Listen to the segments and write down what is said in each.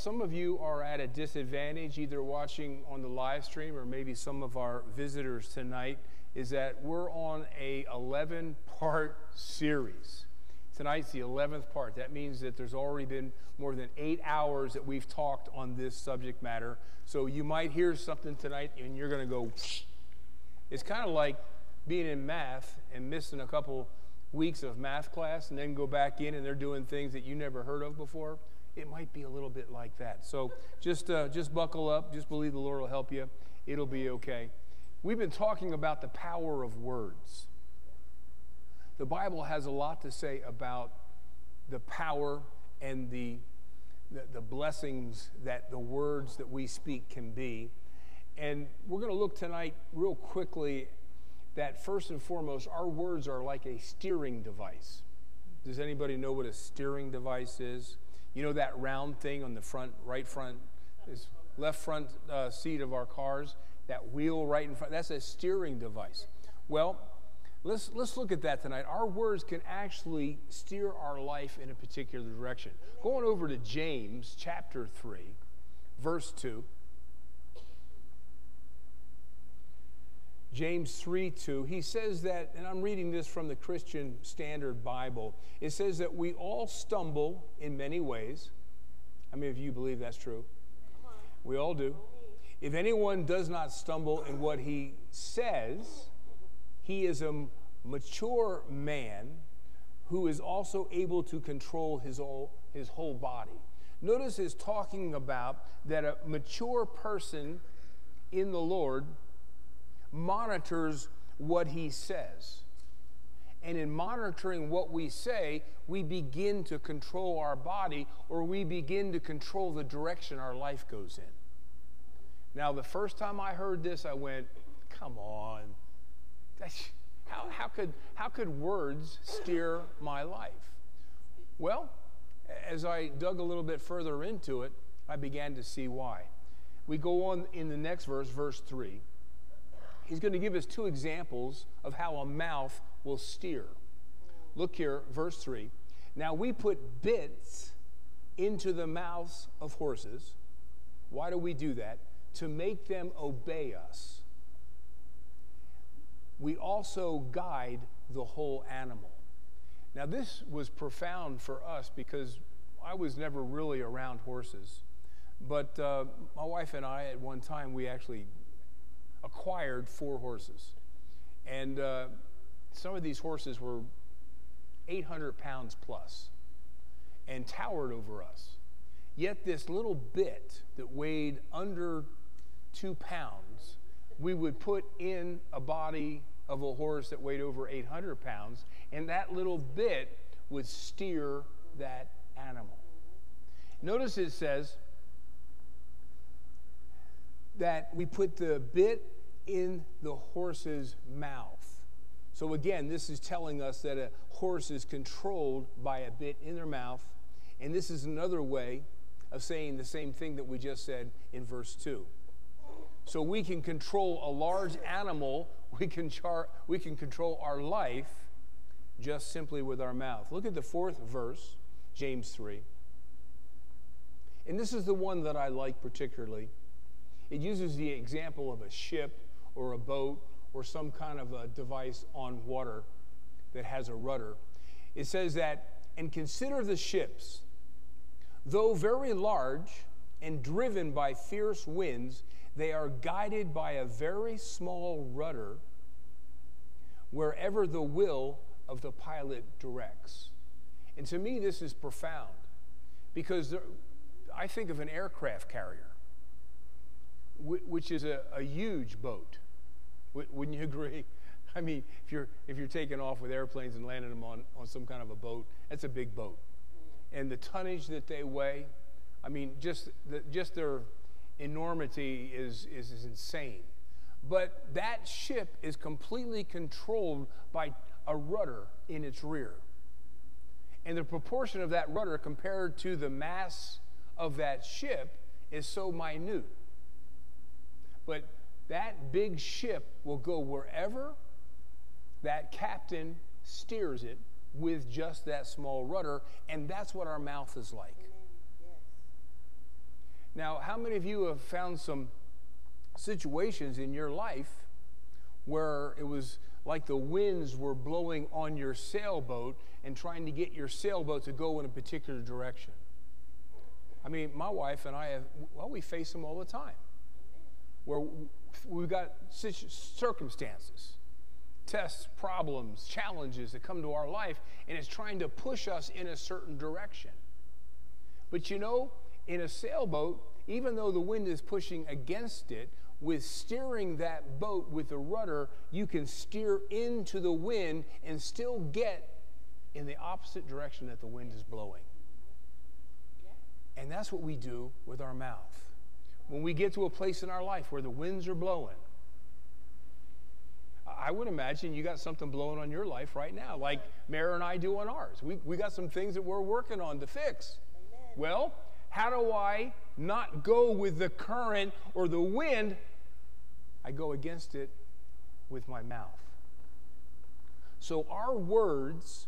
Some of you are at a disadvantage, either watching on the live stream or maybe some of our visitors tonight, is that we're on a 11 part series. Tonight's the 11th part. That means that there's already been more than eight hours that we've talked on this subject matter. So you might hear something tonight and you're going to go, it's kind of like being in math and missing a couple weeks of math class and then go back in and they're doing things that you never heard of before. It might be a little bit like that. So just, uh, just buckle up. Just believe the Lord will help you. It'll be okay. We've been talking about the power of words. The Bible has a lot to say about the power and the, the, the blessings that the words that we speak can be. And we're going to look tonight, real quickly, that first and foremost, our words are like a steering device. Does anybody know what a steering device is? You know that round thing on the front, right front, is left front uh, seat of our cars? That wheel right in front, that's a steering device. Well, let's, let's look at that tonight. Our words can actually steer our life in a particular direction. Going over to James chapter 3, verse 2. James 3 2, he says that, and I'm reading this from the Christian Standard Bible. It says that we all stumble in many ways. How many of you believe that's true? We all do. If anyone does not stumble in what he says, he is a mature man who is also able to control his whole, his whole body. Notice is talking about that a mature person in the Lord monitors what he says. And in monitoring what we say, we begin to control our body or we begin to control the direction our life goes in. Now, the first time I heard this, I went, come on. how, how, could, how could words steer my life? Well, as I dug a little bit further into it, I began to see why. We go on in the next verse, verse 3 he's going to give us two examples of how a mouth will steer. Look here, verse 3. Now we put bits into the mouths of horses. Why do we do that? To make them obey us. We also guide the whole animal. Now, this was profound for us because I was never really around horses. But uh, my wife and I, at one time, we actually acquired four horses. And uh, some of these horses were 800 pounds plus and towered over us. Yet, this little bit that weighed under two pounds, we would put in a body of a horse that weighed over 800 pounds, and that little bit would steer that animal. Notice it says, that we put the bit in the horse's mouth. So, again, this is telling us that a horse is controlled by a bit in their mouth. And this is another way of saying the same thing that we just said in verse 2. So, we can control a large animal, we can, char- we can control our life just simply with our mouth. Look at the fourth verse, James 3. And this is the one that I like particularly. It uses the example of a ship or a boat or some kind of a device on water that has a rudder. It says that, and consider the ships, though very large and driven by fierce winds, they are guided by a very small rudder wherever the will of the pilot directs. And to me, this is profound because there, I think of an aircraft carrier which is a, a huge boat. Wouldn't you agree? I mean, if you're, if you're taking off with airplanes and landing them on, on some kind of a boat, that's a big boat. Mm-hmm. And the tonnage that they weigh, I mean, just, the, just their enormity is, is, is insane. But that ship is completely controlled by a rudder in its rear. And the proportion of that rudder compared to the mass of that ship is so minute. But that big ship will go wherever that captain steers it with just that small rudder, and that's what our mouth is like. Now, how many of you have found some situations in your life where it was like the winds were blowing on your sailboat and trying to get your sailboat to go in a particular direction? I mean, my wife and I have, well, we face them all the time where we've got circumstances tests, problems, challenges that come to our life, and it's trying to push us in a certain direction. But you know, in a sailboat, even though the wind is pushing against it, with steering that boat with a rudder, you can steer into the wind and still get in the opposite direction that the wind is blowing. And that's what we do with our mouth. When we get to a place in our life where the winds are blowing, I would imagine you got something blowing on your life right now, like Mary and I do on ours. We, we got some things that we're working on to fix. Amen. Well, how do I not go with the current or the wind? I go against it with my mouth. So our words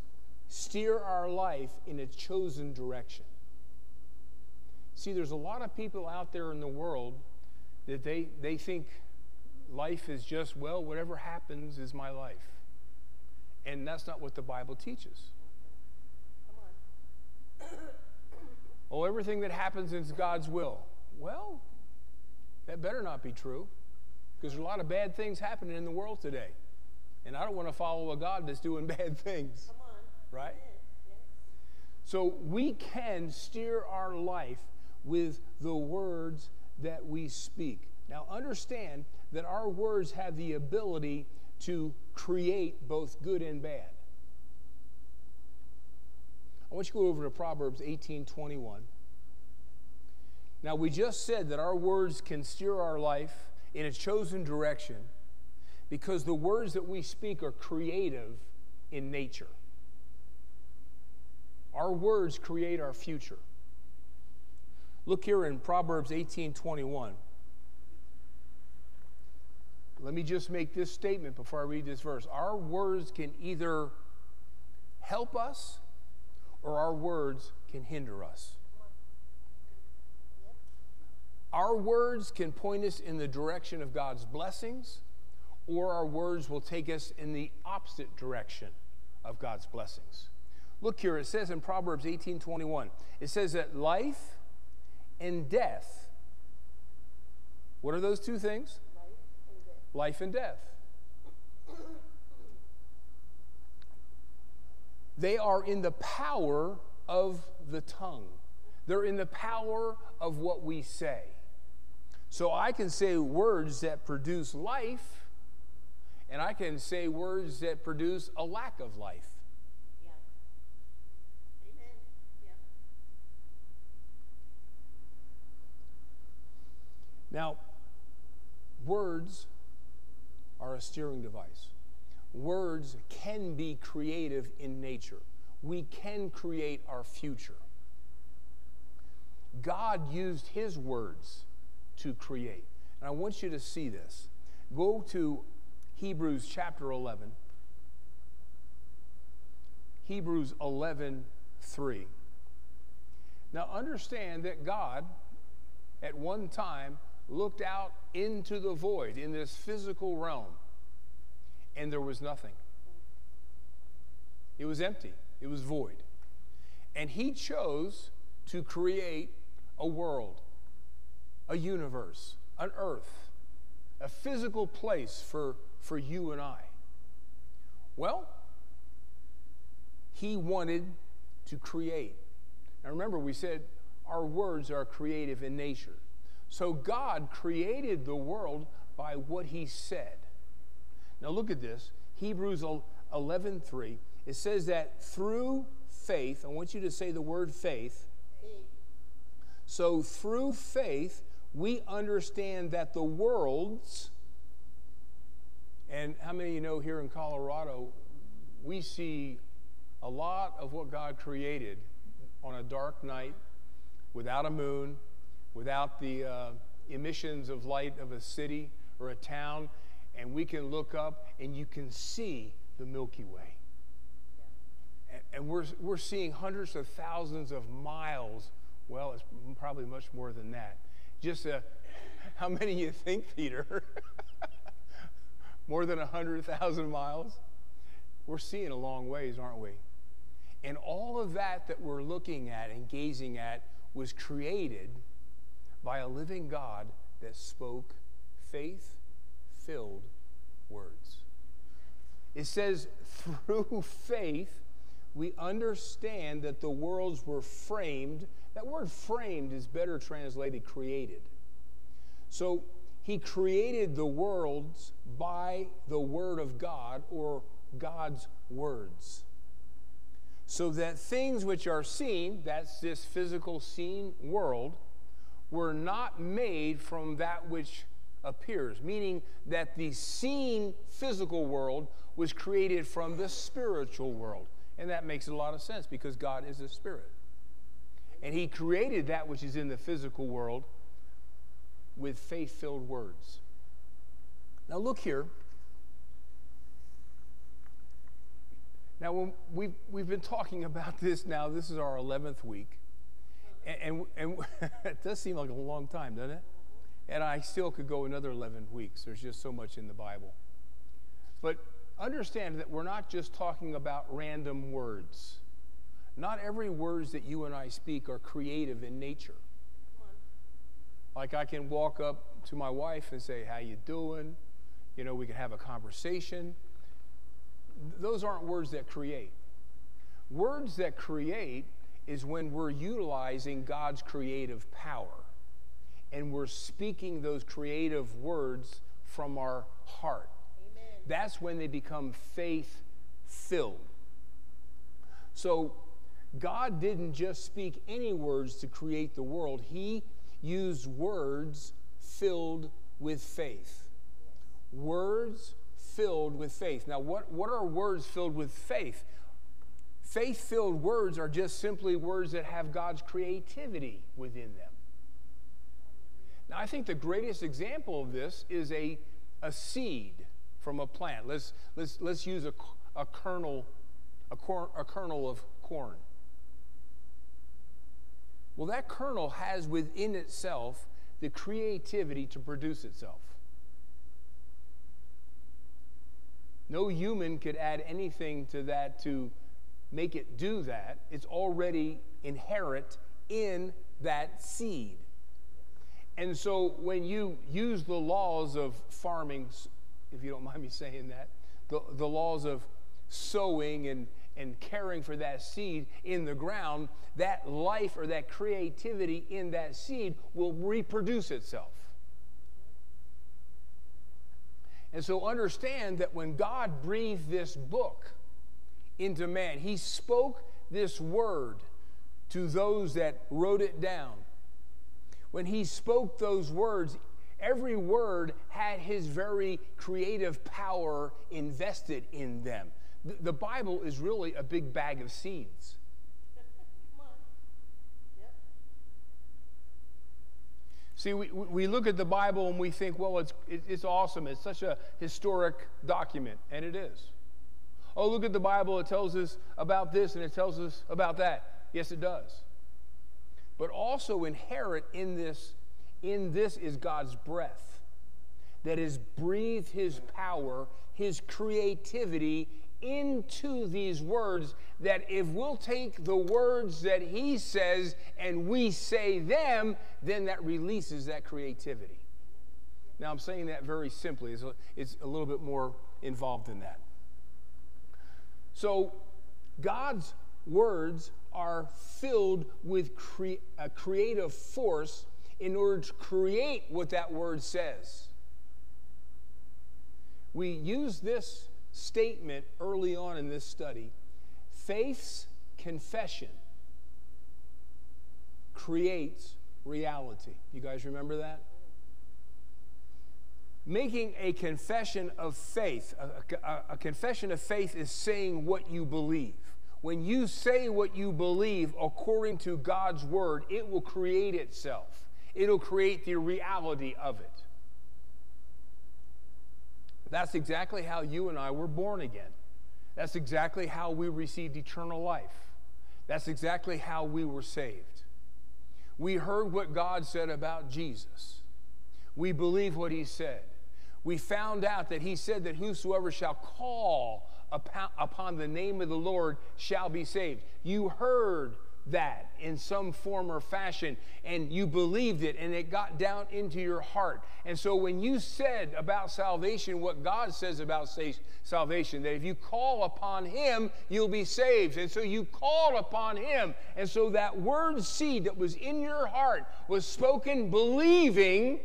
steer our life in a chosen direction. See, there's a lot of people out there in the world that they, they think life is just, well, whatever happens is my life. And that's not what the Bible teaches. oh, everything that happens is God's will. Well, that better not be true because there's a lot of bad things happening in the world today. And I don't want to follow a God that's doing bad things. Right? So we can steer our life with the words that we speak. Now, understand that our words have the ability to create both good and bad. I want you to go over to Proverbs 18:21. Now we just said that our words can steer our life in a chosen direction because the words that we speak are creative in nature. Our words create our future. Look here in Proverbs 18:21. Let me just make this statement before I read this verse. Our words can either help us or our words can hinder us. Our words can point us in the direction of God's blessings, or our words will take us in the opposite direction of God's blessings. Look here, it says in Proverbs 18:21, it says that life and death. What are those two things? life and death. They are in the power of the tongue. They're in the power of what we say. So I can say words that produce life, and I can say words that produce a lack of life. Yeah. Amen. Yeah. Now, words are a steering device. Words can be creative in nature. We can create our future. God used his words to create. And I want you to see this. Go to Hebrews chapter 11. Hebrews 11, 3. Now understand that God, at one time, looked out into the void in this physical realm, and there was nothing. It was empty, it was void. And he chose to create a world, a universe, an earth, a physical place for, for you and I. Well, he wanted to create. Now remember, we said our words are creative in nature. So God created the world by what he said. Now look at this Hebrews 11:3, it says that through faith, I want you to say the word faith. So through faith, we understand that the worlds, and how many of you know here in Colorado, we see a lot of what God created on a dark night without a moon, without the uh, emissions of light of a city or a town, and we can look up and you can see the Milky Way. Yeah. And, and we're, we're seeing hundreds of thousands of miles. Well, it's probably much more than that. Just uh, how many you think, Peter? more than 100,000 miles? We're seeing a long ways, aren't we? And all of that that we're looking at and gazing at was created by a living God that spoke faith filled words. It says, through faith, we understand that the worlds were framed. That word framed is better translated created. So he created the worlds by the word of God or God's words. So that things which are seen, that's this physical seen world, were not made from that which appears, meaning that the seen physical world was created from the spiritual world. And that makes a lot of sense because God is a spirit. And He created that which is in the physical world with faith filled words. Now, look here. Now, we've, we've been talking about this now, this is our 11th week. And, and, and it does seem like a long time, doesn't it? And I still could go another 11 weeks. There's just so much in the Bible. But understand that we're not just talking about random words. Not every words that you and I speak are creative in nature. Like I can walk up to my wife and say, "How you doing?" You know, we can have a conversation. Those aren't words that create. Words that create is when we're utilizing God's creative power and we're speaking those creative words from our heart. Amen. That's when they become faith filled. So, God didn't just speak any words to create the world, He used words filled with faith. Words filled with faith. Now, what, what are words filled with faith? Faith filled words are just simply words that have God's creativity within them. Now, I think the greatest example of this is a, a seed from a plant. Let's, let's, let's use a, a kernel, a, cor, a kernel of corn. Well, that kernel has within itself the creativity to produce itself. No human could add anything to that to make it do that. It's already inherent in that seed. And so when you use the laws of farming, if you don't mind me saying that, the, the laws of sowing and, and caring for that seed in the ground, that life or that creativity in that seed will reproduce itself. And so understand that when God breathed this book into man, He spoke this word to those that wrote it down when he spoke those words, every word had his very creative power invested in them. The, the Bible is really a big bag of seeds. See, we, we look at the Bible and we think, well, it's, it's awesome. It's such a historic document, and it is. Oh, look at the Bible. It tells us about this and it tells us about that. Yes, it does but also inherent in this in this is God's breath that has breathed his power, his creativity into these words that if we'll take the words that he says and we say them, then that releases that creativity. Now, I'm saying that very simply, it's a, it's a little bit more involved than that. So, God's words are filled with cre- a creative force in order to create what that word says. We use this statement early on in this study faith's confession creates reality. You guys remember that? Making a confession of faith, a, a, a, confession of faith is saying what you believe. When you say what you believe according to God's word, it will create itself, it'll create the reality of it. That's exactly how you and I were born again. That's exactly how we received eternal life. That's exactly how we were saved. We heard what God said about Jesus. We believe what he said. We found out that he said that whosoever shall call upon the name of the Lord shall be saved. You heard that in some form or fashion and you believed it and it got down into your heart. And so when you said about salvation what God says about salvation, that if you call upon Him, you'll be saved. And so you called upon Him. And so that word seed that was in your heart was spoken believing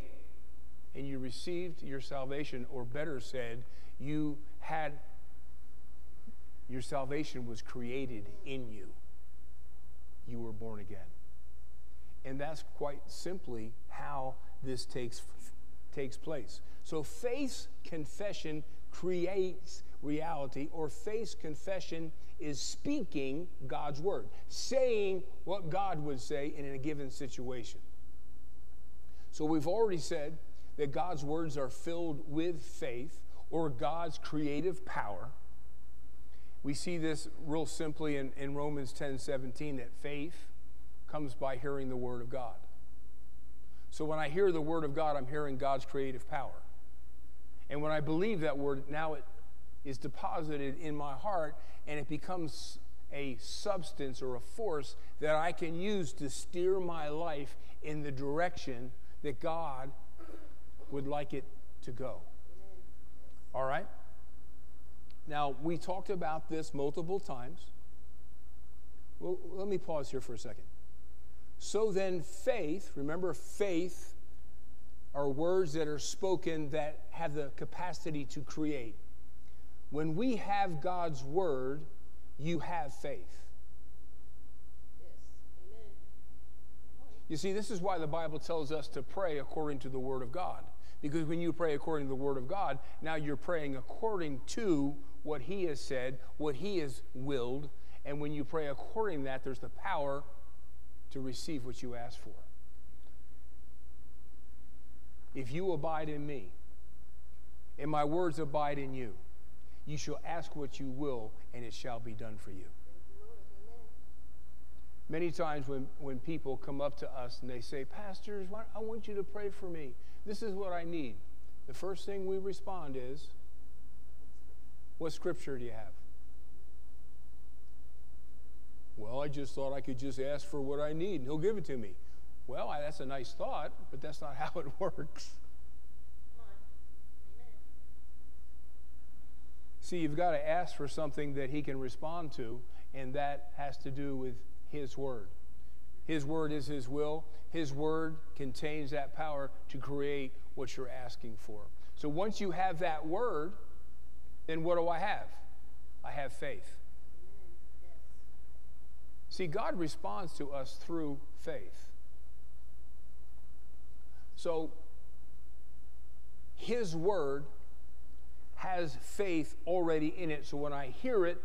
and you received your salvation, or better said, you had your salvation was created in you you were born again. And that's quite simply how this takes, takes place. So faith confession creates reality, or faith confession is speaking God's word, saying what God would say in a given situation. So we've already said that God's words are filled with faith or God's creative power. We see this real simply in, in Romans 10 17 that faith comes by hearing the Word of God. So when I hear the Word of God, I'm hearing God's creative power. And when I believe that Word, now it is deposited in my heart and it becomes a substance or a force that I can use to steer my life in the direction that God would like it to go. All right? Now, we talked about this multiple times. Well, let me pause here for a second. So then, faith, remember, faith are words that are spoken that have the capacity to create. When we have God's word, you have faith. Yes. You see, this is why the Bible tells us to pray according to the word of God. Because when you pray according to the word of God, now you're praying according to what He has said, what He has willed, and when you pray according to that, there's the power to receive what you ask for. If you abide in me, and my words abide in you, you shall ask what you will, and it shall be done for you. Many times when, when people come up to us and they say, Pastors, I want you to pray for me. This is what I need. The first thing we respond is, what scripture do you have? Well, I just thought I could just ask for what I need and he'll give it to me. Well, I, that's a nice thought, but that's not how it works. See, you've got to ask for something that he can respond to, and that has to do with his word. His word is his will. His word contains that power to create what you're asking for. So once you have that word, then what do I have? I have faith. See, God responds to us through faith. So, His Word has faith already in it. So when I hear it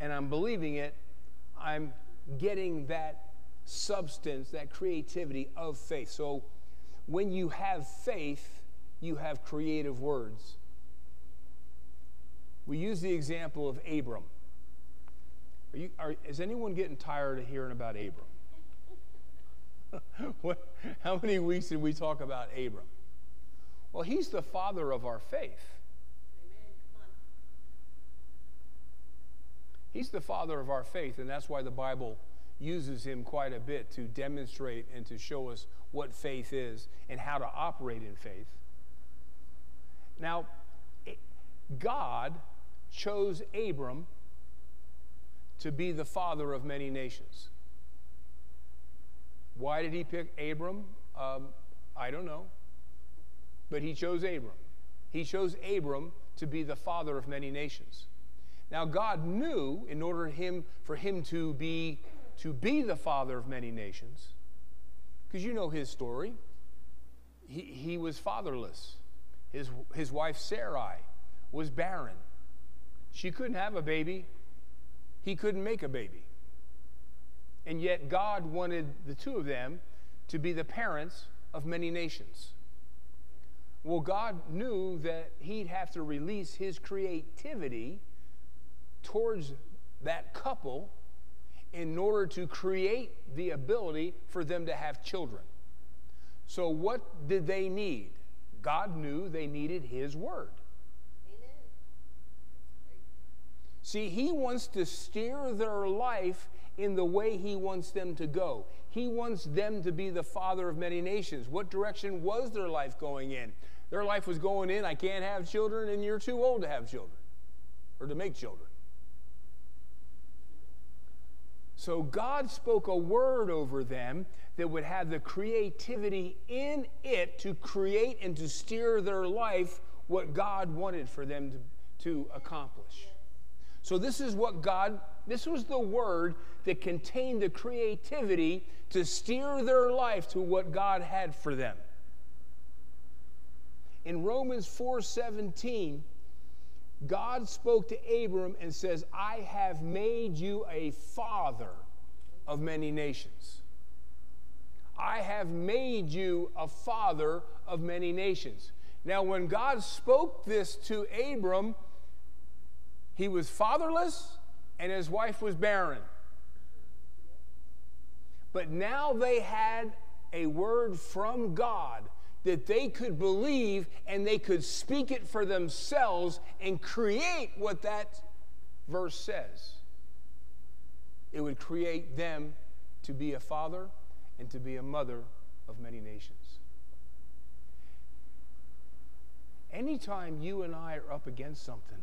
and I'm believing it, I'm getting that substance, that creativity of faith. So when you have faith, you have creative words we use the example of Abram. Are you, are, is anyone getting tired of hearing about Abram? what, how many weeks did we talk about Abram? Well, he's the father of our faith. He's the father of our faith, and that's why the Bible uses him quite a bit to demonstrate and to show us what faith is and how to operate in faith. Now, God chose Abram to be the father of many nations. Why did he pick Abram? Um, I don't know. But he chose Abram. He chose Abram to be the father of many nations. Now God knew in order him for him to be to be the father of many nations, because you know his story. He, he was fatherless. His, his wife Sarai was barren. She couldn't have a baby. He couldn't make a baby. And yet God wanted the two of them to be the parents of many nations. Well, God knew that He'd have to release His creativity towards that couple in order to create the ability for them to have children. So, what did they need? God knew they needed His Word. Amen. See, He wants to steer their life in the way He wants them to go. He wants them to be the father of many nations. What direction was their life going in? Their life was going in, I can't have children, and you're too old to have children or to make children. So God spoke a word over them that would have the creativity in it to create and to steer their life what God wanted for them to, to accomplish. So this is what God, this was the word that contained the creativity to steer their life to what God had for them in Romans 4:17, God spoke to Abram and says, "I have made you a father of many nations." I have made you a father of many nations. Now, when God spoke this to Abram, he was fatherless and his wife was barren. But now they had a word from God that they could believe and they could speak it for themselves and create what that verse says. It would create them to be a father and to be a mother of many nations. Anytime you and I are up against something,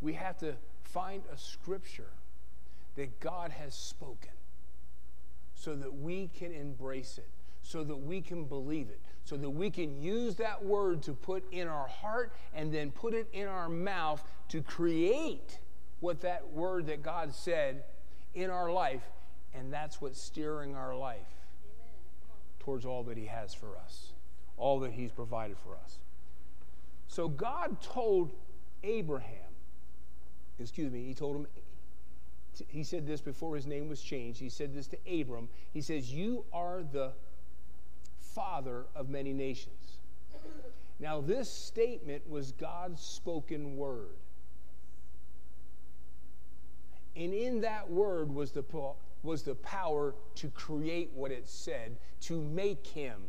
we have to find a scripture that God has spoken so that we can embrace it so that we can believe it, so that we can use that word to put in our heart and then put it in our mouth to create what that word that God said in our life. And that's what's steering our life towards all that He has for us, all that He's provided for us. So God told Abraham, excuse me, He told him, he said this before his name was changed. He said this to Abram. He says, You are the father of many nations. Now, this statement was God's spoken word. And in that word was the, was the power to create what it said, to make him,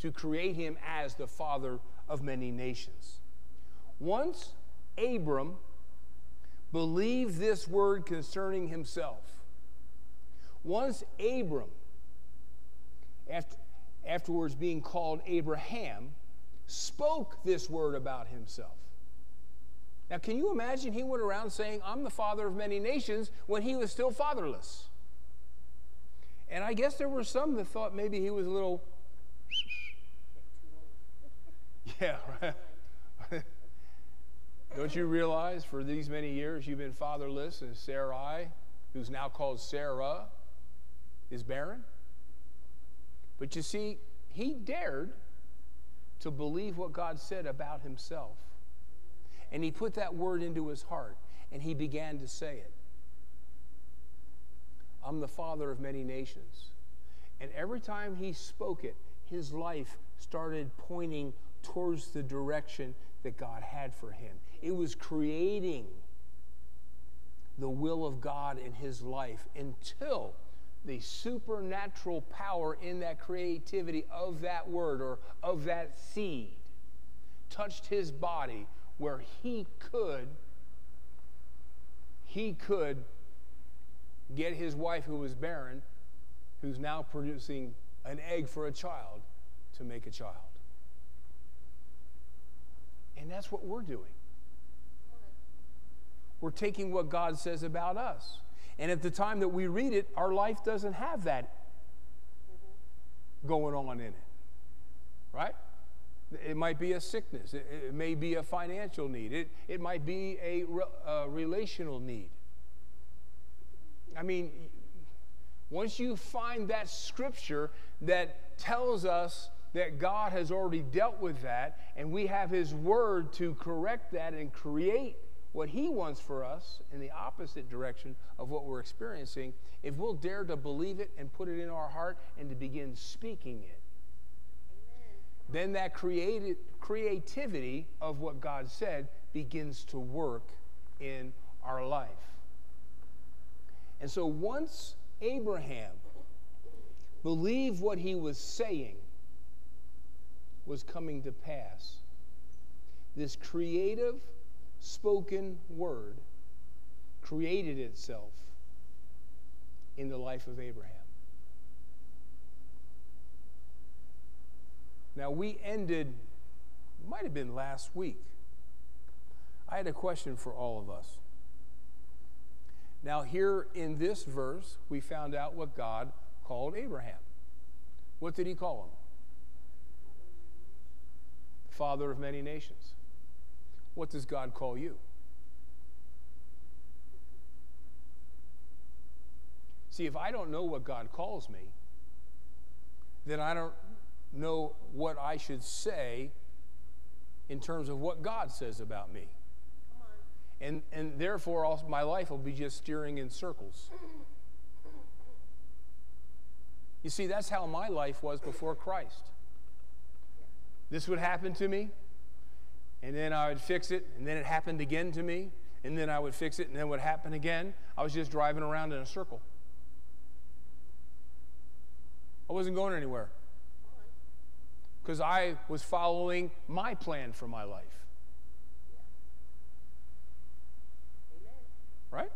to create him as the father of many nations. Once Abram believed this word concerning himself, once Abram, after, afterwards being called Abraham, spoke this word about himself. Now, can you imagine he went around saying, I'm the father of many nations when he was still fatherless? And I guess there were some that thought maybe he was a little. yeah, right. Don't you realize for these many years you've been fatherless and Sarai, who's now called Sarah, is barren? But you see, he dared to believe what God said about himself. And he put that word into his heart and he began to say it. I'm the father of many nations. And every time he spoke it, his life started pointing towards the direction that God had for him. It was creating the will of God in his life until the supernatural power in that creativity of that word or of that seed touched his body where he could he could get his wife who was barren who's now producing an egg for a child to make a child. And that's what we're doing. We're taking what god says about us and at the time that we read it, our life doesn't have that going on in it. Right? It might be a sickness. It, it may be a financial need. It, it might be a, a relational need. I mean, once you find that scripture that tells us that God has already dealt with that, and we have His Word to correct that and create what He wants for us in the opposite direction of what we're experiencing, if we'll dare to believe it and put it in our heart and to begin speaking it, then that created, creativity of what God said begins to work in our life. And so once Abraham believed what he was saying was coming to pass, this creative spoken word created itself in the life of Abraham. Now, we ended, might have been last week. I had a question for all of us. Now, here in this verse, we found out what God called Abraham. What did he call him? Father of many nations. What does God call you? See, if I don't know what God calls me, then I don't know what I should say in terms of what God says about me. And, and therefore, also, my life will be just steering in circles. You see, that's how my life was before Christ. This would happen to me, and then I would fix it, and then it happened again to me, and then I would fix it, and then it would happen again. I was just driving around in a circle. I wasn't going anywhere because I was following my plan for my life. Right?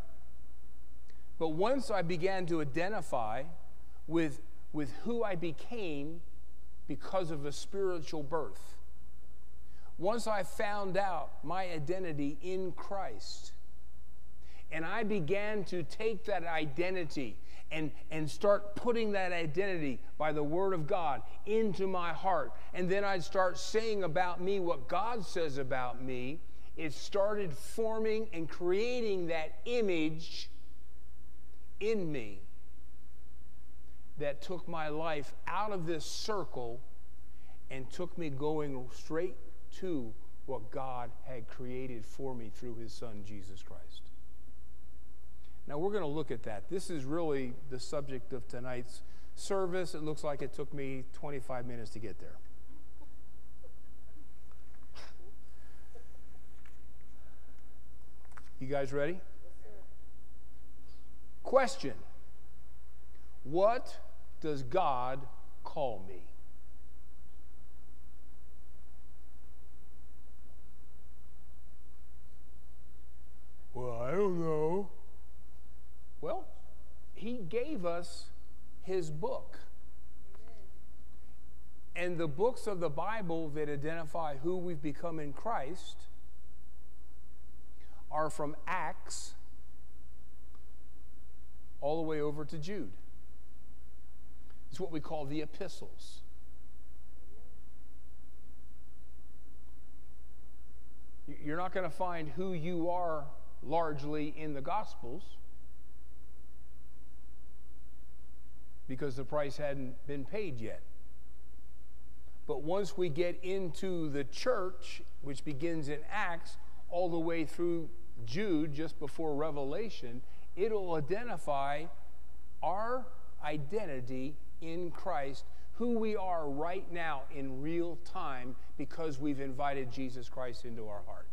But once I began to identify with, with who I became because of a spiritual birth, once I found out my identity in Christ, and I began to take that identity and, and start putting that identity by the Word of God into my heart. And then I'd start saying about me what God says about me. It started forming and creating that image in me that took my life out of this circle and took me going straight to what God had created for me through His Son, Jesus Christ. Now, we're going to look at that. This is really the subject of tonight's service. It looks like it took me 25 minutes to get there. You guys ready? Question What does God call me? Well, I don't know. Well, he gave us his book. And the books of the Bible that identify who we've become in Christ are from Acts all the way over to Jude. It's what we call the epistles. You're not going to find who you are largely in the Gospels. because the price hadn't been paid yet. But once we get into the church, which begins in Acts, all the way through Jude, just before Revelation, it'll identify our identity in Christ, who we are right now in real time because we've invited Jesus Christ into our heart.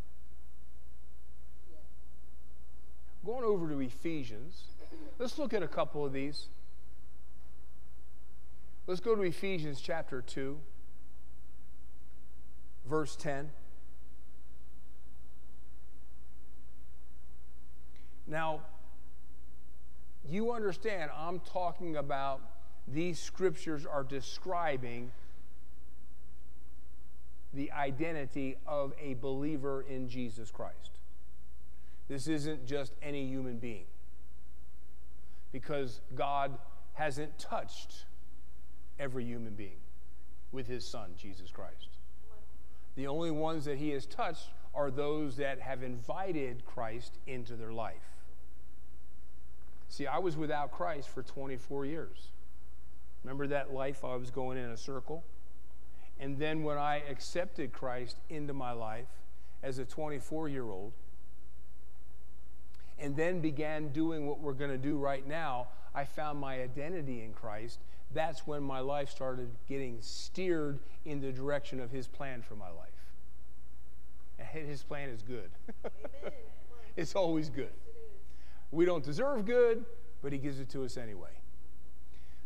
Going over to Ephesians, let's look at a couple of these. Let's go to Ephesians chapter 2, verse 10. Now, you understand, I'm talking about these scriptures are describing the identity of a believer in Jesus Christ. This isn't just any human being. Because God hasn't touched every human being with his son, Jesus Christ. The only ones that he has touched are those that have invited Christ into their life. See, I was without Christ for 24 years. Remember that life I was going in a circle? And then when I accepted Christ into my life as a 24 year old, and then began doing what we're going to do right now, I found my identity in Christ. That's when my life started getting steered in the direction of His plan for my life. And His plan is good, it's always good. We don't deserve good, but He gives it to us anyway.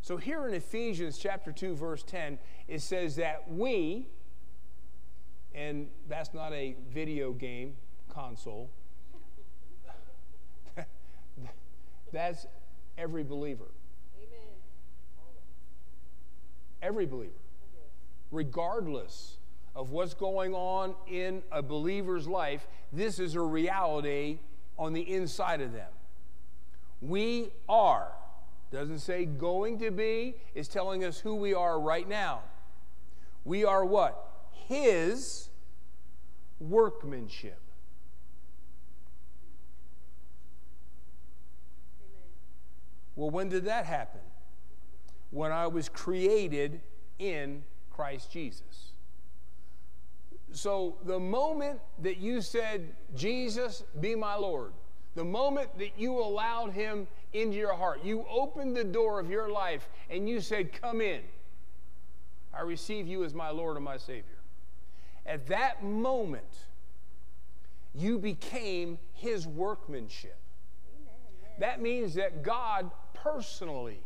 So here in Ephesians chapter 2 verse 10 it says that we and that's not a video game console that's every believer. Amen. Every believer. Regardless of what's going on in a believer's life, this is a reality on the inside of them. We are doesn't say going to be, is telling us who we are right now. We are what? His workmanship. Amen. Well, when did that happen? When I was created in Christ Jesus. So the moment that you said, Jesus, be my Lord, the moment that you allowed him into your heart, you opened the door of your life and you said, Come in. I receive you as my Lord and my Savior. At that moment, you became his workmanship. Amen. That means that God personally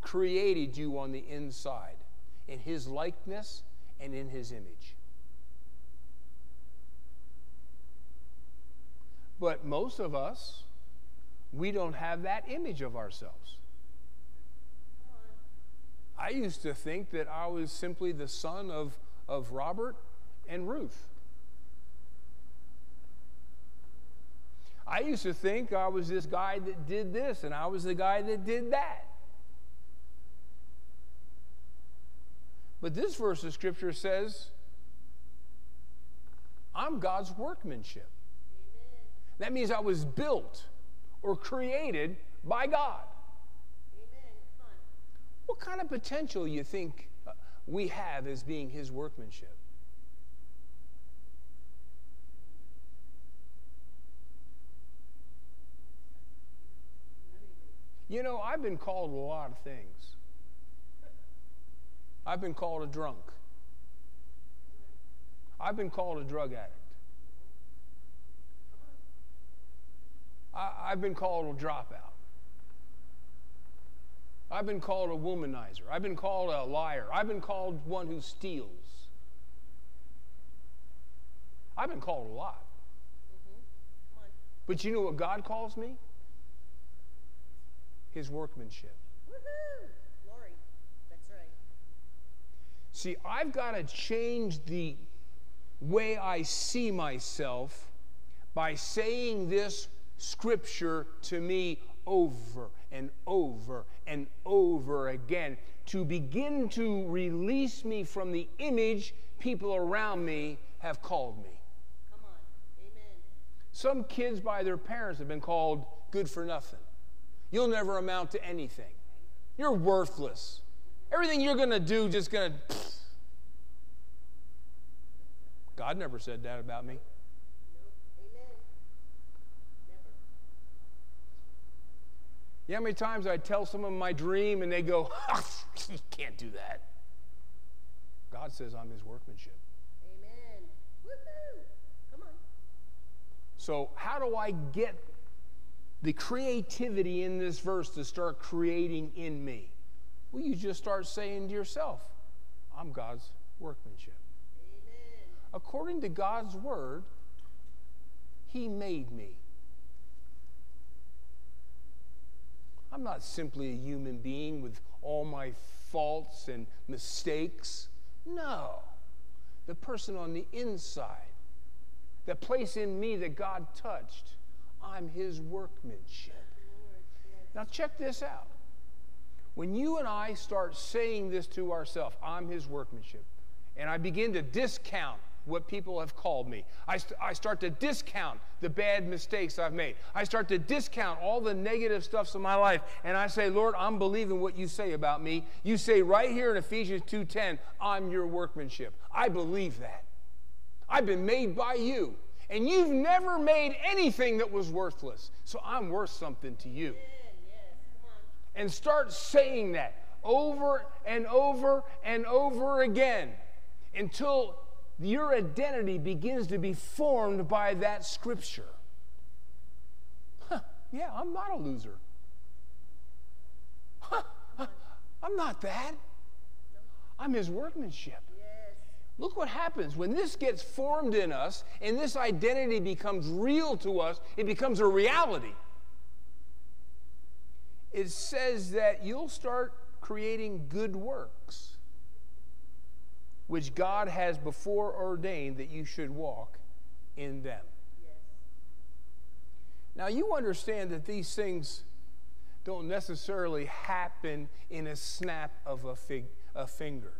created you on the inside in his likeness and in his image. But most of us, we don't have that image of ourselves. I used to think that I was simply the son of, of Robert and Ruth. I used to think I was this guy that did this and I was the guy that did that. But this verse of Scripture says, I'm God's workmanship. That means I was built or created by God. Amen. What kind of potential you think uh, we have as being his workmanship? You know, I've been called a lot of things. I've been called a drunk. I've been called a drug addict. I, have been called a dropout. I've been called a womanizer. I've been called a liar. I've been called one who steals. I've been called a lot. Mm-hmm. But you know what God calls me? His workmanship. Woohoo! Glory. That's right. See, I've got to change the way I see myself by saying this Scripture to me over and over and over again to begin to release me from the image people around me have called me. Come on. Amen. Some kids by their parents have been called good for nothing. You'll never amount to anything. You're worthless. Everything you're going to do just going to God never said that about me. You know how many times I tell someone my dream and they go, you can't do that. God says I'm his workmanship. Amen. Woohoo! Come on. So, how do I get the creativity in this verse to start creating in me? Well, you just start saying to yourself, I'm God's workmanship. Amen. According to God's word, He made me. I'm not simply a human being with all my faults and mistakes. No. The person on the inside, the place in me that God touched, I'm his workmanship. Now, check this out. When you and I start saying this to ourselves, I'm his workmanship, and I begin to discount what people have called me. I, st- I start to discount the bad mistakes I've made. I start to discount all the negative stuffs in my life. And I say, Lord, I'm believing what you say about me. You say right here in Ephesians 2.10, I'm your workmanship. I believe that. I've been made by you. And you've never made anything that was worthless. So I'm worth something to you. And start saying that over and over and over again until your identity begins to be formed by that scripture. Huh, yeah, I'm not a loser. Huh, I'm not that. I'm his workmanship. Look what happens when this gets formed in us and this identity becomes real to us, it becomes a reality. It says that you'll start creating good works which God has before ordained that you should walk in them. Yes. Now, you understand that these things don't necessarily happen in a snap of a, fig, a finger.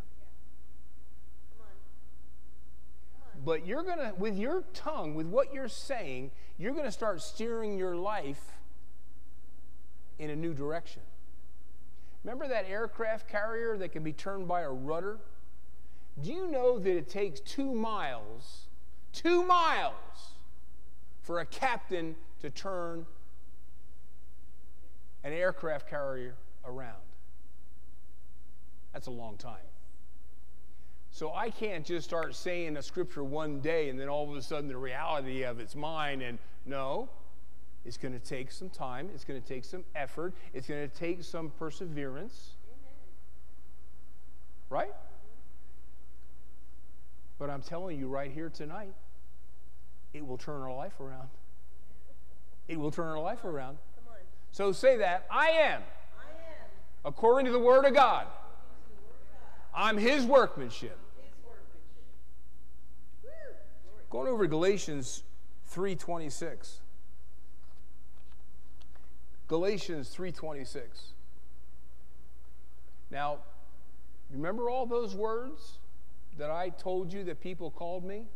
But you're going to, with your tongue, with what you're saying, you're going to start steering your life in a new direction. Remember that aircraft carrier that can be turned by a rudder? Do you know that it takes two miles, two miles, for a captain to turn an aircraft carrier around? That's a long time. So I can't just start saying a scripture one day and then all of a sudden the reality of it's mine. And no, it's going to take some time. It's going to take some effort. It's going to take some perseverance. Right? But I'm telling you right here tonight, it will turn our life around. It will turn our life around. So say that I am, I am. according to the Word of God. I'm His workmanship. Going over to Galatians 3:26. Galatians 3:26. Now, remember all those words? that I told you that people called me?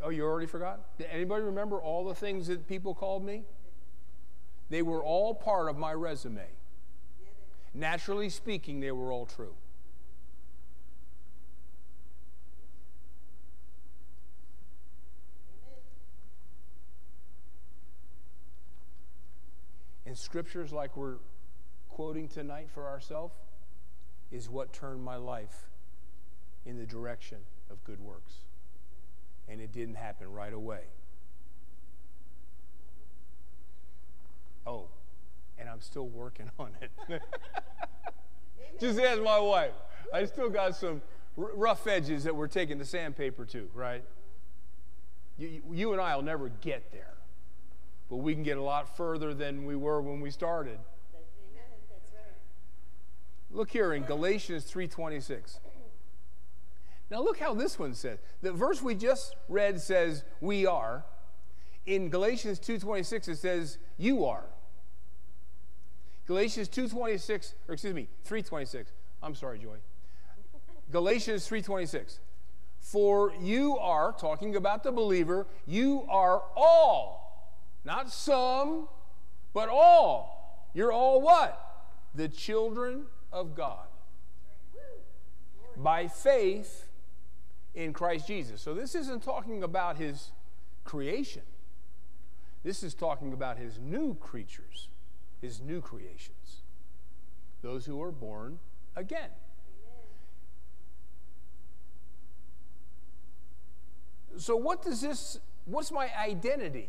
Oh, you already forgot? Did anybody remember all the things that people called me? They were all part of my resume. Naturally speaking, they were all true. In scriptures like we're quoting tonight for ourselves, is what turned my life in the direction of good works. And it didn't happen right away. Oh, and I'm still working on it. Just ask my wife. I still got some r- rough edges that we're taking the sandpaper to, right? You, you and I will never get there, but we can get a lot further than we were when we started. Look here in Galatians 3:26. Now look how this one says. The verse we just read says we are. In Galatians 2:26 it says you are. Galatians 2:26 or excuse me, 3:26. I'm sorry, Joy. Galatians 3:26. For you are talking about the believer, you are all, not some, but all. You're all what? The children of God by faith in Christ Jesus. So this isn't talking about his creation. This is talking about his new creatures, his new creations, those who are born again. So, what does this, what's my identity?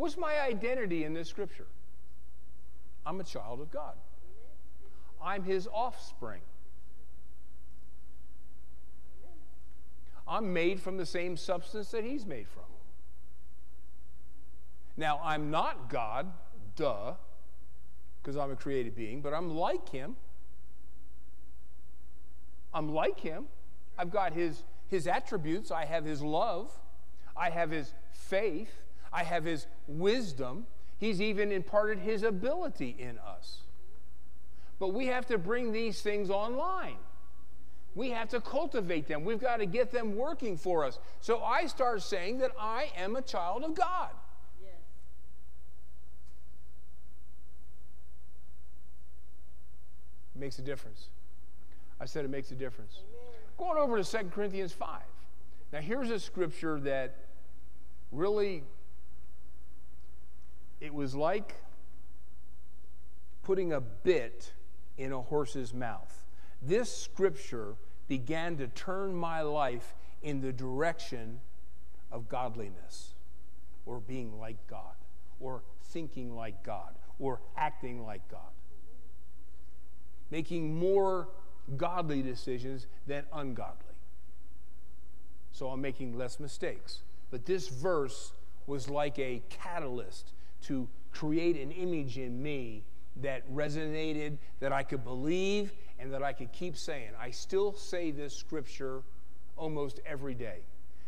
What's my identity in this scripture? I'm a child of God. I'm his offspring. I'm made from the same substance that he's made from. Now, I'm not God, duh, because I'm a created being, but I'm like him. I'm like him. I've got his, his attributes. I have his love. I have his faith. I have his wisdom. He's even imparted his ability in us. but we have to bring these things online. We have to cultivate them. We've got to get them working for us. So I start saying that I am a child of God. Yes. It makes a difference. I said it makes a difference. Amen. Going over to 2 Corinthians 5. Now, here's a scripture that really, it was like putting a bit in a horse's mouth. This scripture began to turn my life in the direction of godliness or being like God or thinking like God or acting like God. Making more godly decisions than ungodly. So I'm making less mistakes. But this verse was like a catalyst to create an image in me that resonated, that I could believe, and that I could keep saying. I still say this scripture almost every day.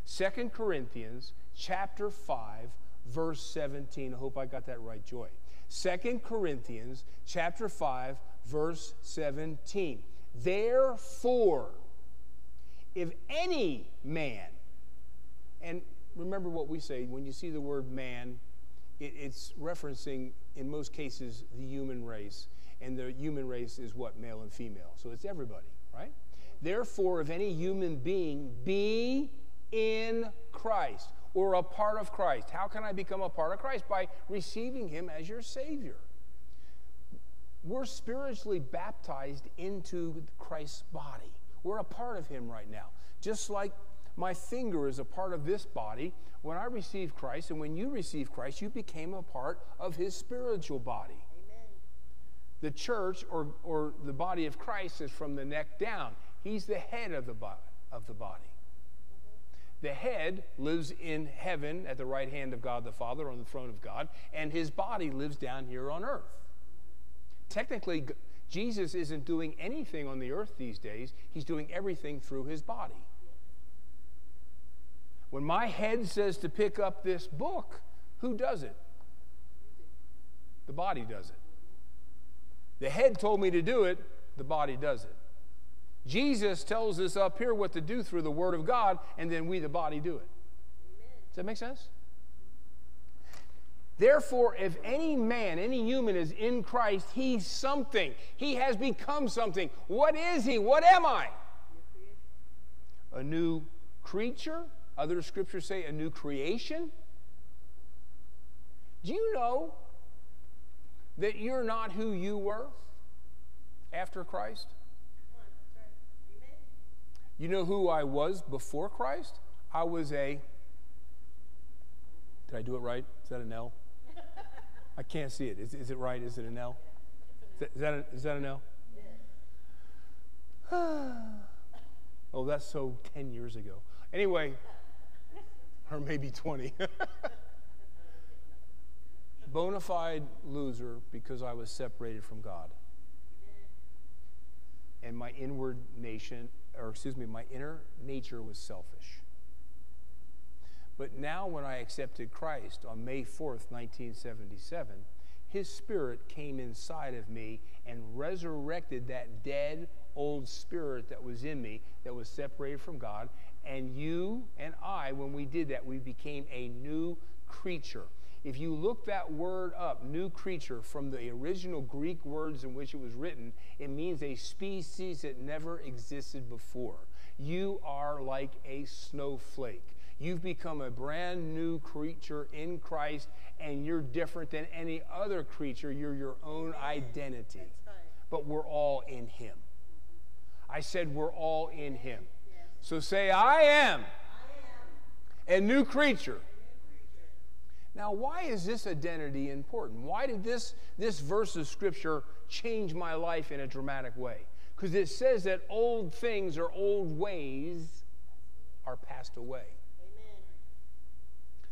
Second Corinthians chapter 5 verse 17. I hope I got that right, Joy. Second Corinthians chapter 5 verse 17. Therefore, if any man, and remember what we say when you see the word man, it, it's referencing, in most cases, the human race. And the human race is what? Male and female. So it's everybody, right? Therefore, if any human being be in Christ or a part of Christ, how can I become a part of Christ? By receiving Him as your Savior. We're spiritually baptized into Christ's body. We're a part of Him right now. Just like my finger is a part of this body, when I received Christ and when you received Christ, you became a part of His spiritual body. Amen. The church or, or the body of Christ is from the neck down. He's the head of the, bo- of the body. Mm-hmm. The head lives in heaven at the right hand of God the Father on the throne of God, and his body lives down here on earth. Technically, Jesus isn't doing anything on the earth these days, he's doing everything through his body. When my head says to pick up this book, who does it? The body does it. The head told me to do it, the body does it. Jesus tells us up here what to do through the Word of God, and then we, the body, do it. Does that make sense? Therefore, if any man, any human is in Christ, he's something. He has become something. What is he? What am I? A new creature? Other scriptures say a new creation. Do you know that you're not who you were after Christ? Come on. That's right. Amen. You know who I was before Christ? I was a. Did I do it right? Is that an L? I can't see it. Is, is it right? Is it an L? Is that, is that, a, is that an L? oh, that's so 10 years ago. Anyway, or maybe 20. Bona fide loser because I was separated from God. And my inward nation, or excuse me, my inner nature was selfish. But now, when I accepted Christ on May 4th, 1977, his spirit came inside of me and resurrected that dead old spirit that was in me that was separated from God. And you and I, when we did that, we became a new creature. If you look that word up, new creature, from the original Greek words in which it was written, it means a species that never existed before. You are like a snowflake. You've become a brand new creature in Christ, and you're different than any other creature. You're your own identity. But we're all in Him. I said we're all in Him. So say, I am a new creature. Now, why is this identity important? Why did this, this verse of Scripture change my life in a dramatic way? Because it says that old things or old ways are passed away. Amen.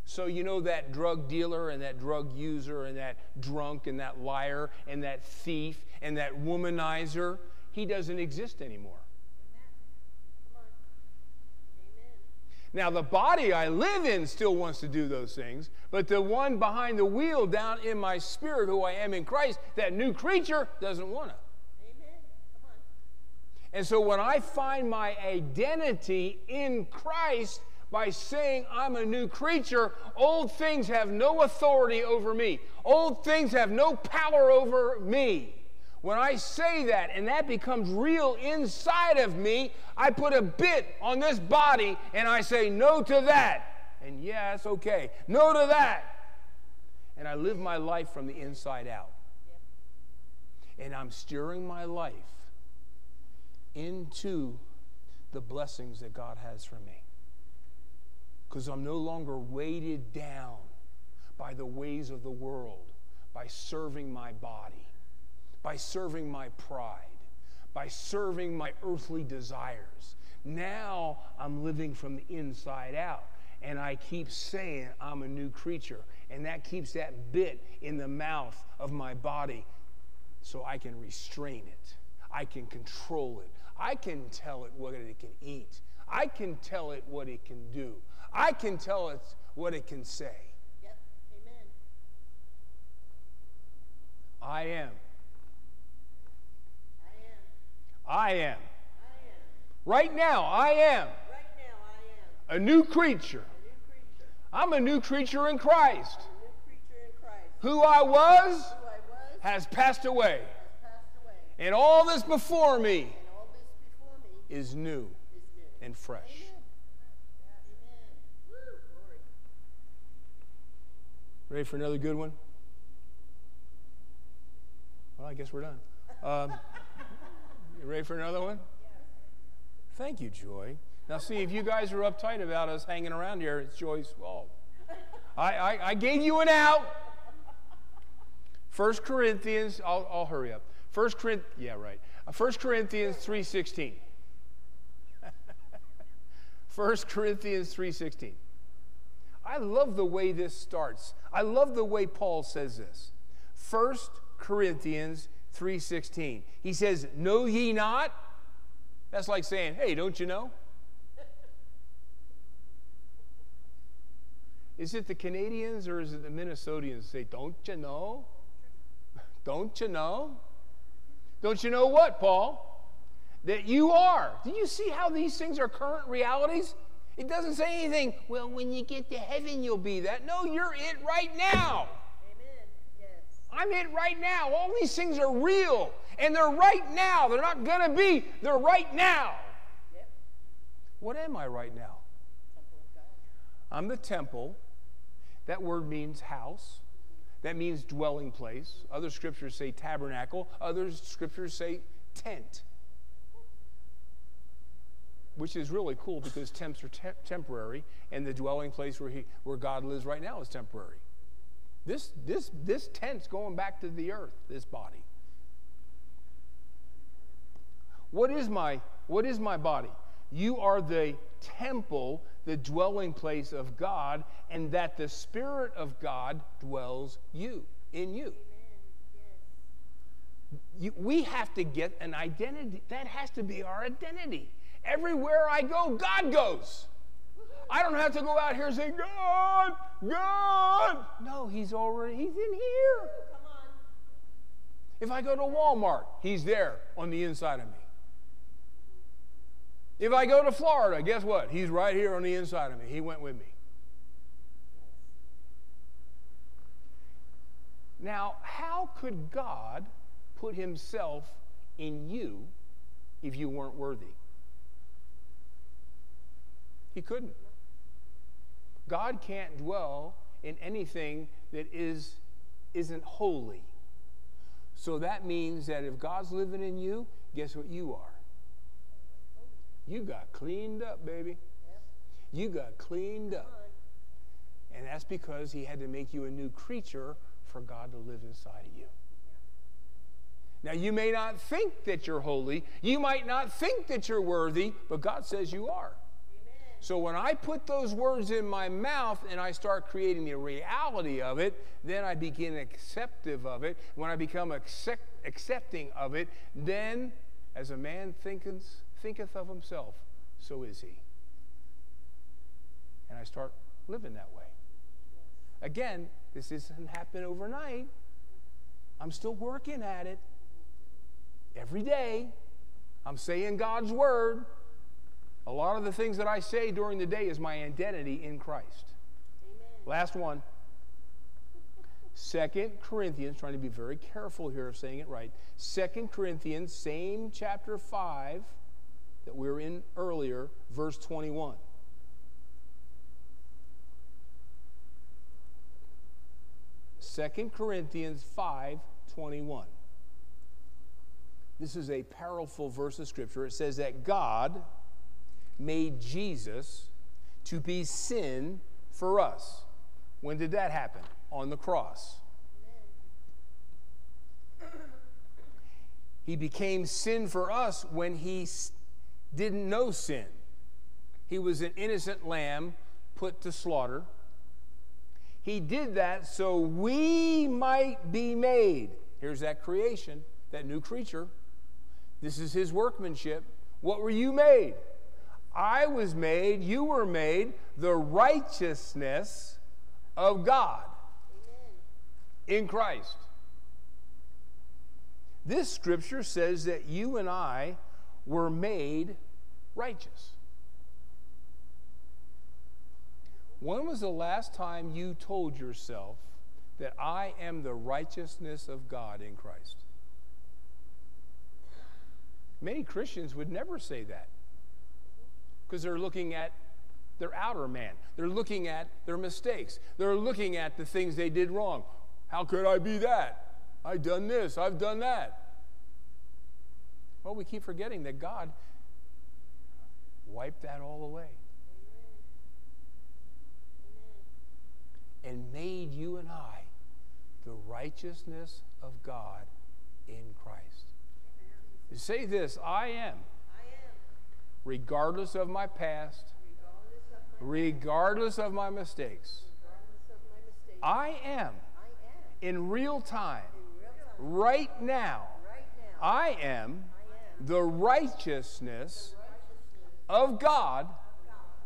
So, you know, that drug dealer and that drug user and that drunk and that liar and that thief and that womanizer, he doesn't exist anymore. Come on. Amen. Now, the body I live in still wants to do those things, but the one behind the wheel down in my spirit, who I am in Christ, that new creature, doesn't want to. Amen. And so when I find my identity in Christ by saying I'm a new creature, old things have no authority over me. Old things have no power over me. When I say that and that becomes real inside of me, I put a bit on this body and I say no to that. And it's okay. No to that. And I live my life from the inside out. And I'm steering my life into the blessings that God has for me. Because I'm no longer weighted down by the ways of the world, by serving my body by serving my pride, by serving my earthly desires. Now I'm living from the inside out. And I keep saying I'm a new creature. And that keeps that bit in the mouth of my body so I can restrain it. I can control it. I can tell it what it can eat. I can tell it what it can do. I can tell it what it can say. Yep. Amen. I am I am. I am. Right now, I am Right now, I am a new creature. a new creature. I'm a new creature in Christ. Creature in Christ. Who I was Who I was has passed away, has passed away. and all this before me And all this before me is new is new. and fresh. Amen. Woo. Ready for another good one? Well, I guess we're done. Um, you ready for another one? Thank you, Joy. Now, see, if you guys are uptight about us hanging around here, it's Joy's fault. I, I, I gave you an out. 1 Corinthians, I'll, I'll hurry up. 1 Corinthians, yeah, right. Uh, 1 Corinthians 3.16. 1 Corinthians 3.16. I love the way this starts. I love the way Paul says this. 1 Corinthians 3:16. He says, "Know ye not?" That's like saying, "Hey, don't you know?" Is it the Canadians or is it the Minnesotans say, "Don't you know?" Don't you know? Don't you know what, Paul? That you are. Do you see how these things are current realities? It doesn't say anything, well, when you get to heaven, you'll be that. No, you're it right now. I'm it right now. All these things are real, and they're right now. They're not going to be, they're right now. Yep. What am I right now? Temple of God. I'm the temple. That word means house. That means dwelling place. Other scriptures say tabernacle. Other scriptures say tent. Which is really cool because tents are te- temporary, and the dwelling place where, he, where God lives right now is temporary. This, this, this tent's going back to the earth, this body. What is my, what is my body? You are the temple, the dwelling place of God, and that the Spirit of God dwells you, in you. you. We have to get an identity. That has to be our identity. Everywhere I go, God goes. I don't have to go out here and say, God, God. No, He's already, He's in here. Come on. If I go to Walmart, He's there on the inside of me. If I go to Florida, guess what? He's right here on the inside of me. He went with me. Now, how could God put Himself in you if you weren't worthy? He couldn't. God can't dwell in anything that is, isn't holy. So that means that if God's living in you, guess what you are? You got cleaned up, baby. You got cleaned up. And that's because He had to make you a new creature for God to live inside of you. Now, you may not think that you're holy, you might not think that you're worthy, but God says you are. So when I put those words in my mouth and I start creating the reality of it, then I begin acceptive of it. When I become accept, accepting of it, then as a man thinketh, thinketh of himself, so is he. And I start living that way. Again, this doesn't happen overnight. I'm still working at it every day. I'm saying God's word. A lot of the things that I say during the day is my identity in Christ. Amen. Last one. Second Corinthians, trying to be very careful here of saying it right. Second Corinthians, same chapter 5 that we were in earlier, verse 21. Second Corinthians 5 21. This is a powerful verse of scripture. It says that God made Jesus to be sin for us. When did that happen? On the cross. He became sin for us when he didn't know sin. He was an innocent lamb put to slaughter. He did that so we might be made. Here's that creation, that new creature. This is his workmanship. What were you made? I was made, you were made, the righteousness of God in Christ. This scripture says that you and I were made righteous. When was the last time you told yourself that I am the righteousness of God in Christ? Many Christians would never say that because they're looking at their outer man. They're looking at their mistakes. They're looking at the things they did wrong. How could I be that? I've done this, I've done that. Well, we keep forgetting that God wiped that all away and made you and I the righteousness of God in Christ. Say this I am, regardless of my past, regardless of my, mistakes. I am in real time, right now, I am the righteousness of God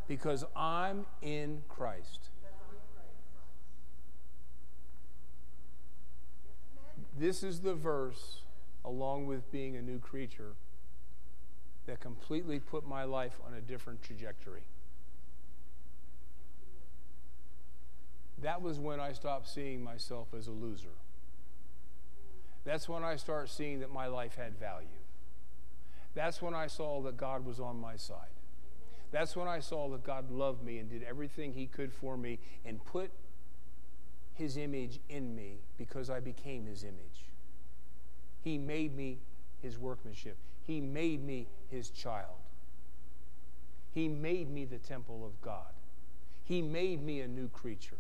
because I'm in Christ. This is the verse, along with being a new creature, that completely put my life on a different trajectory. That was when I stopped seeing myself as a loser. That's when I started seeing that my life had value. That's when I saw that God was on my side. That's when I saw that God loved me and did everything He could for me and put His image in me because I became His image. He made me His workmanship, He made me His child. He made me the temple of God. He made me a new creature.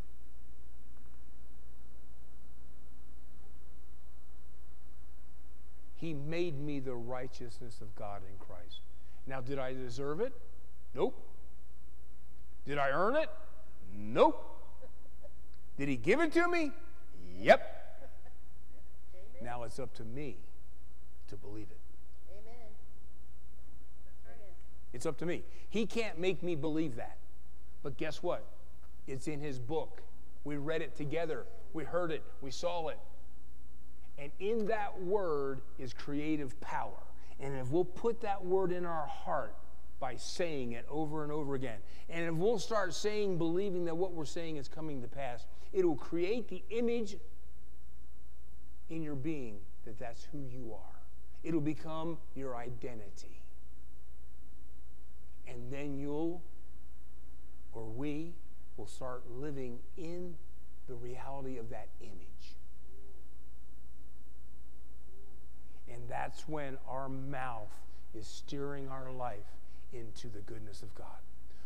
He made me the righteousness of God in Christ. Now, did I deserve it? Nope. Did I earn it? Nope. Did He give it to me? Yep. Now it's up to me to believe it. Amen. Amen. It's up to me. He can't make me believe that. But guess what? It's in His book. We read it together, we heard it, we saw it. And in that word is creative power. And if we'll put that word in our heart by saying it over and over again, and if we'll start saying, believing that what we're saying is coming to pass, it will create the image in your being that that's who you are. It'll become your identity. And then you'll, or we, will start living in the reality of that image. And that's when our mouth is steering our life into the goodness of God.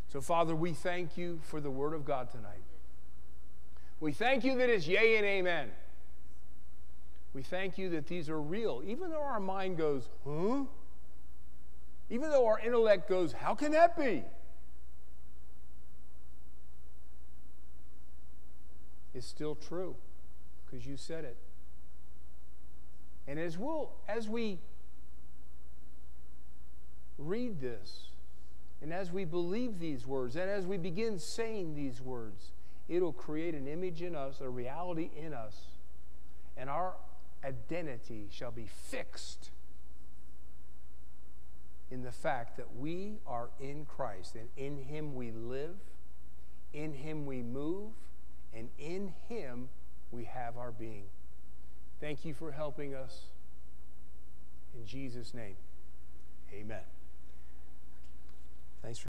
So, Father, we thank you for the Word of God tonight. We thank you that it's yea and amen. We thank you that these are real, even though our mind goes, huh? Even though our intellect goes, how can that be? It's still true because you said it. And as we'll, as we read this, and as we believe these words, and as we begin saying these words, it'll create an image in us, a reality in us, and our identity shall be fixed in the fact that we are in Christ and in Him we live, in Him we move, and in Him we have our being. Thank you for helping us. In Jesus' name, amen. Thanks for.